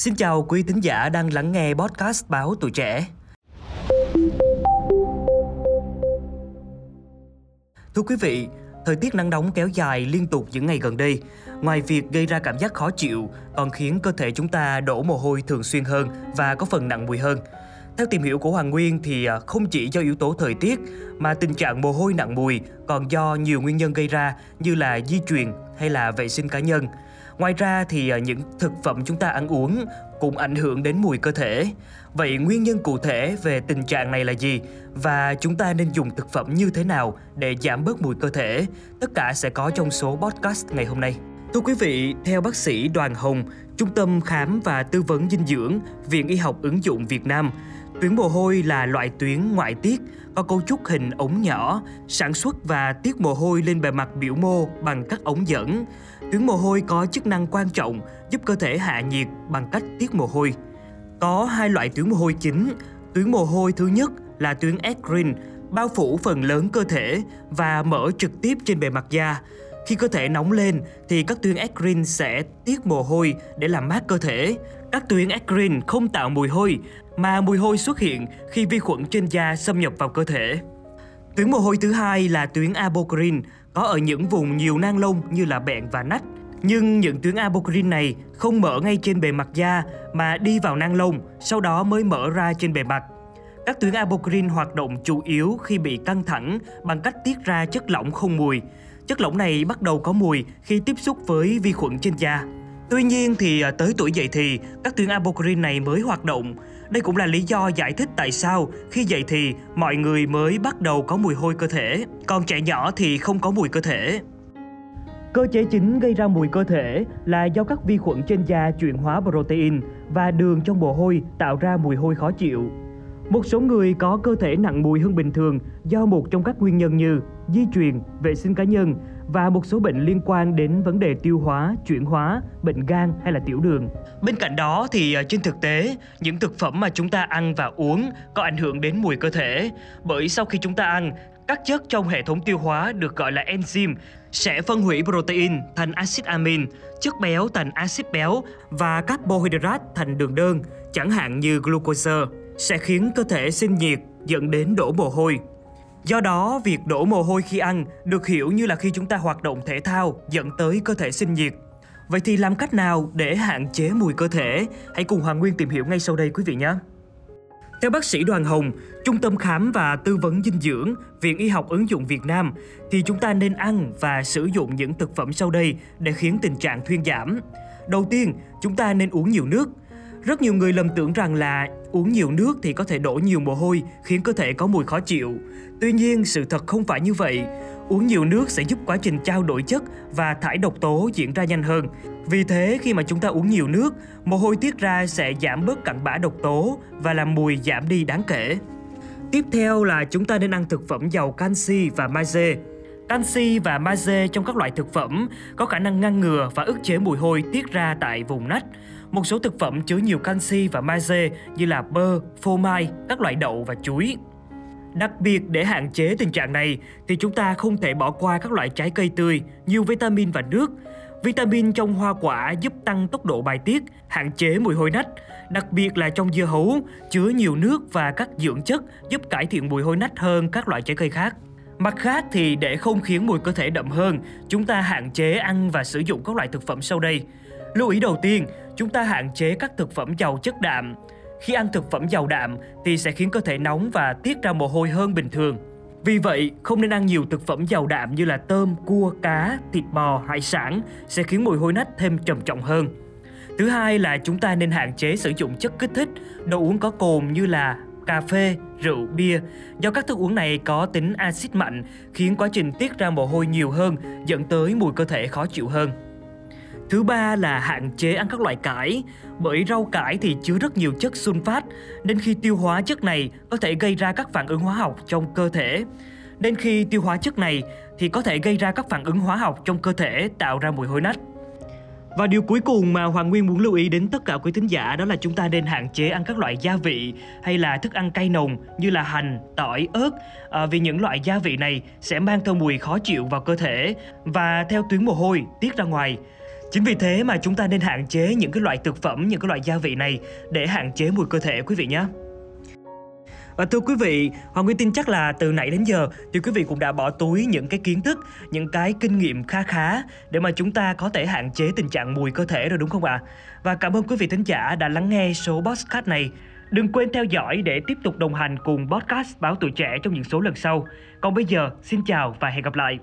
Xin chào quý thính giả đang lắng nghe podcast báo tuổi trẻ. Thưa quý vị, thời tiết nắng nóng kéo dài liên tục những ngày gần đây, ngoài việc gây ra cảm giác khó chịu, còn khiến cơ thể chúng ta đổ mồ hôi thường xuyên hơn và có phần nặng mùi hơn. Theo tìm hiểu của Hoàng Nguyên thì à, không chỉ do yếu tố thời tiết mà tình trạng mồ hôi nặng mùi còn do nhiều nguyên nhân gây ra như là di truyền hay là vệ sinh cá nhân. Ngoài ra thì ờ, những thực phẩm chúng ta ăn uống cũng ảnh hưởng đến mùi cơ thể. Vậy nguyên nhân cụ thể về tình trạng này là gì và chúng ta nên dùng thực phẩm như thế nào để giảm bớt mùi cơ thể? Tất cả sẽ có trong số podcast ngày hôm nay. Thưa quý vị, theo bác sĩ Đoàn Hồng, Trung tâm Khám và Tư vấn Dinh dưỡng, Viện Y học ứng dụng Việt Nam, tuyến mồ hôi là loại tuyến ngoại tiết có cấu trúc hình ống nhỏ, sản xuất và tiết mồ hôi lên bề mặt biểu mô bằng các ống dẫn. Tuyến mồ hôi có chức năng quan trọng giúp cơ thể hạ nhiệt bằng cách tiết mồ hôi. Có hai loại tuyến mồ hôi chính. Tuyến mồ hôi thứ nhất là tuyến eccrine, bao phủ phần lớn cơ thể và mở trực tiếp trên bề mặt da. Khi cơ thể nóng lên thì các tuyến eccrine sẽ tiết mồ hôi để làm mát cơ thể. Các tuyến eccrine không tạo mùi hôi mà mùi hôi xuất hiện khi vi khuẩn trên da xâm nhập vào cơ thể. Tuyến mồ hôi thứ hai là tuyến apocrine, có ở những vùng nhiều nang lông như là bẹn và nách. Nhưng những tuyến apocrine này không mở ngay trên bề mặt da mà đi vào nang lông, sau đó mới mở ra trên bề mặt. Các tuyến apocrine hoạt động chủ yếu khi bị căng thẳng bằng cách tiết ra chất lỏng không mùi. Chất lỏng này bắt đầu có mùi khi tiếp xúc với vi khuẩn trên da. Tuy nhiên thì à, tới tuổi dậy thì, các tuyến apocrine này mới hoạt động. Đây cũng là lý do giải thích tại sao khi dậy thì mọi người mới bắt đầu có mùi hôi cơ thể, còn trẻ nhỏ thì không có mùi cơ thể. Cơ chế chính gây ra mùi cơ thể là do các vi khuẩn trên da chuyển hóa protein và đường trong mồ hôi tạo ra mùi hôi khó chịu. Một số người có cơ thể nặng mùi hơn bình thường do một trong các nguyên nhân như di truyền, vệ sinh cá nhân và một số bệnh liên quan đến vấn đề tiêu hóa, chuyển hóa, bệnh gan hay là tiểu đường. Bên cạnh đó thì à, trên thực tế, những thực phẩm mà chúng ta ăn và uống có ảnh hưởng đến mùi cơ thể bởi sau khi chúng ta ăn, các chất trong hệ thống tiêu hóa được gọi là enzyme sẽ phân hủy protein thành axit amin, chất béo thành axit béo và carbohydrate thành đường đơn, chẳng hạn như glucose, sẽ khiến cơ thể sinh nhiệt dẫn đến đổ mồ hôi. Do đó, việc đổ mồ hôi khi ăn được hiểu như là khi chúng ta hoạt động thể thao dẫn tới cơ thể sinh nhiệt. Vậy thì làm cách nào để hạn chế mùi cơ thể? Hãy cùng Hoàng Nguyên tìm hiểu ngay sau đây quý vị nhé. Theo bác sĩ Đoàn Hồng, Trung tâm Khám và Tư vấn Dinh dưỡng, Viện Y học ứng dụng Việt Nam, thì chúng ta nên ăn và sử dụng những thực phẩm sau đây để khiến tình trạng thuyên giảm. Đầu tiên, chúng ta nên uống nhiều nước. Rất nhiều người lầm tưởng rằng là uống nhiều nước thì có thể đổ nhiều mồ hôi, khiến cơ thể có mùi khó chịu. Tuy nhiên, sự thật không phải như vậy. Uống nhiều nước sẽ giúp quá trình trao đổi chất và thải độc tố diễn ra nhanh hơn. Vì thế, khi mà chúng ta uống nhiều nước, mồ hôi tiết ra sẽ giảm bớt cặn bã độc tố và làm mùi giảm đi đáng kể. Tiếp theo là chúng ta nên ăn thực phẩm giàu canxi và magie. Canxi và magie trong các loại thực phẩm có khả năng ngăn ngừa và ức chế mùi hôi tiết ra tại vùng nách. Một số thực phẩm chứa nhiều canxi và magie như là bơ, phô mai, các loại đậu và chuối. Đặc biệt để hạn chế tình trạng này thì chúng ta không thể bỏ qua các loại trái cây tươi, nhiều vitamin và nước. Vitamin trong hoa quả giúp tăng tốc độ bài tiết, hạn chế mùi hôi nách, đặc biệt là trong dưa hấu chứa nhiều nước và các dưỡng chất giúp cải thiện mùi hôi nách hơn các loại trái cây khác. Mặt khác thì để không khiến mùi cơ thể đậm hơn, chúng ta hạn chế ăn và sử dụng các loại thực phẩm sau đây. Lưu ý đầu tiên, chúng ta hạn chế các thực phẩm giàu chất đạm. Khi ăn thực phẩm giàu đạm thì sẽ khiến cơ thể nóng và tiết ra mồ hôi hơn bình thường. Vì vậy, không nên ăn nhiều thực phẩm giàu đạm như là tôm, cua, cá, thịt bò, hải sản sẽ khiến mùi hôi nách thêm trầm trọng hơn. Thứ hai là chúng ta nên hạn chế sử dụng chất kích thích, đồ uống có cồn như là cà phê, rượu, bia do các thức uống này có tính axit mạnh khiến quá trình tiết ra mồ hôi nhiều hơn dẫn tới mùi cơ thể khó chịu hơn. Thứ ba là hạn chế ăn các loại cải, bởi rau cải thì chứa rất nhiều chất sunfat nên khi tiêu hóa chất này có thể gây ra các phản ứng hóa học trong cơ thể. Nên khi tiêu hóa chất này thì có thể gây ra các phản ứng hóa học trong cơ thể tạo ra mùi hôi nách. Và điều cuối cùng mà Hoàng Nguyên muốn lưu ý đến tất cả quý thính giả đó là chúng ta nên hạn chế ăn các loại gia vị hay là thức ăn cay nồng như là hành, tỏi, ớt à, vì những loại gia vị này sẽ mang theo mùi khó chịu vào cơ thể và theo tuyến mồ hôi tiết ra ngoài. Chính vì thế mà chúng ta nên hạn chế những cái loại thực phẩm, những cái loại gia vị này để hạn chế mùi cơ thể quý vị nhé. Và thưa quý vị, Hoàng Nguyên tin chắc là từ nãy đến giờ thì quý vị cũng đã bỏ túi những cái kiến thức, những cái kinh nghiệm khá khá để mà chúng ta có thể hạn chế tình trạng mùi cơ thể rồi đúng không ạ? Và cảm ơn quý vị thính giả đã lắng nghe số podcast này. Đừng quên theo dõi để tiếp tục đồng hành cùng podcast Báo Tuổi Trẻ trong những số lần sau. Còn bây giờ, xin chào và hẹn gặp lại.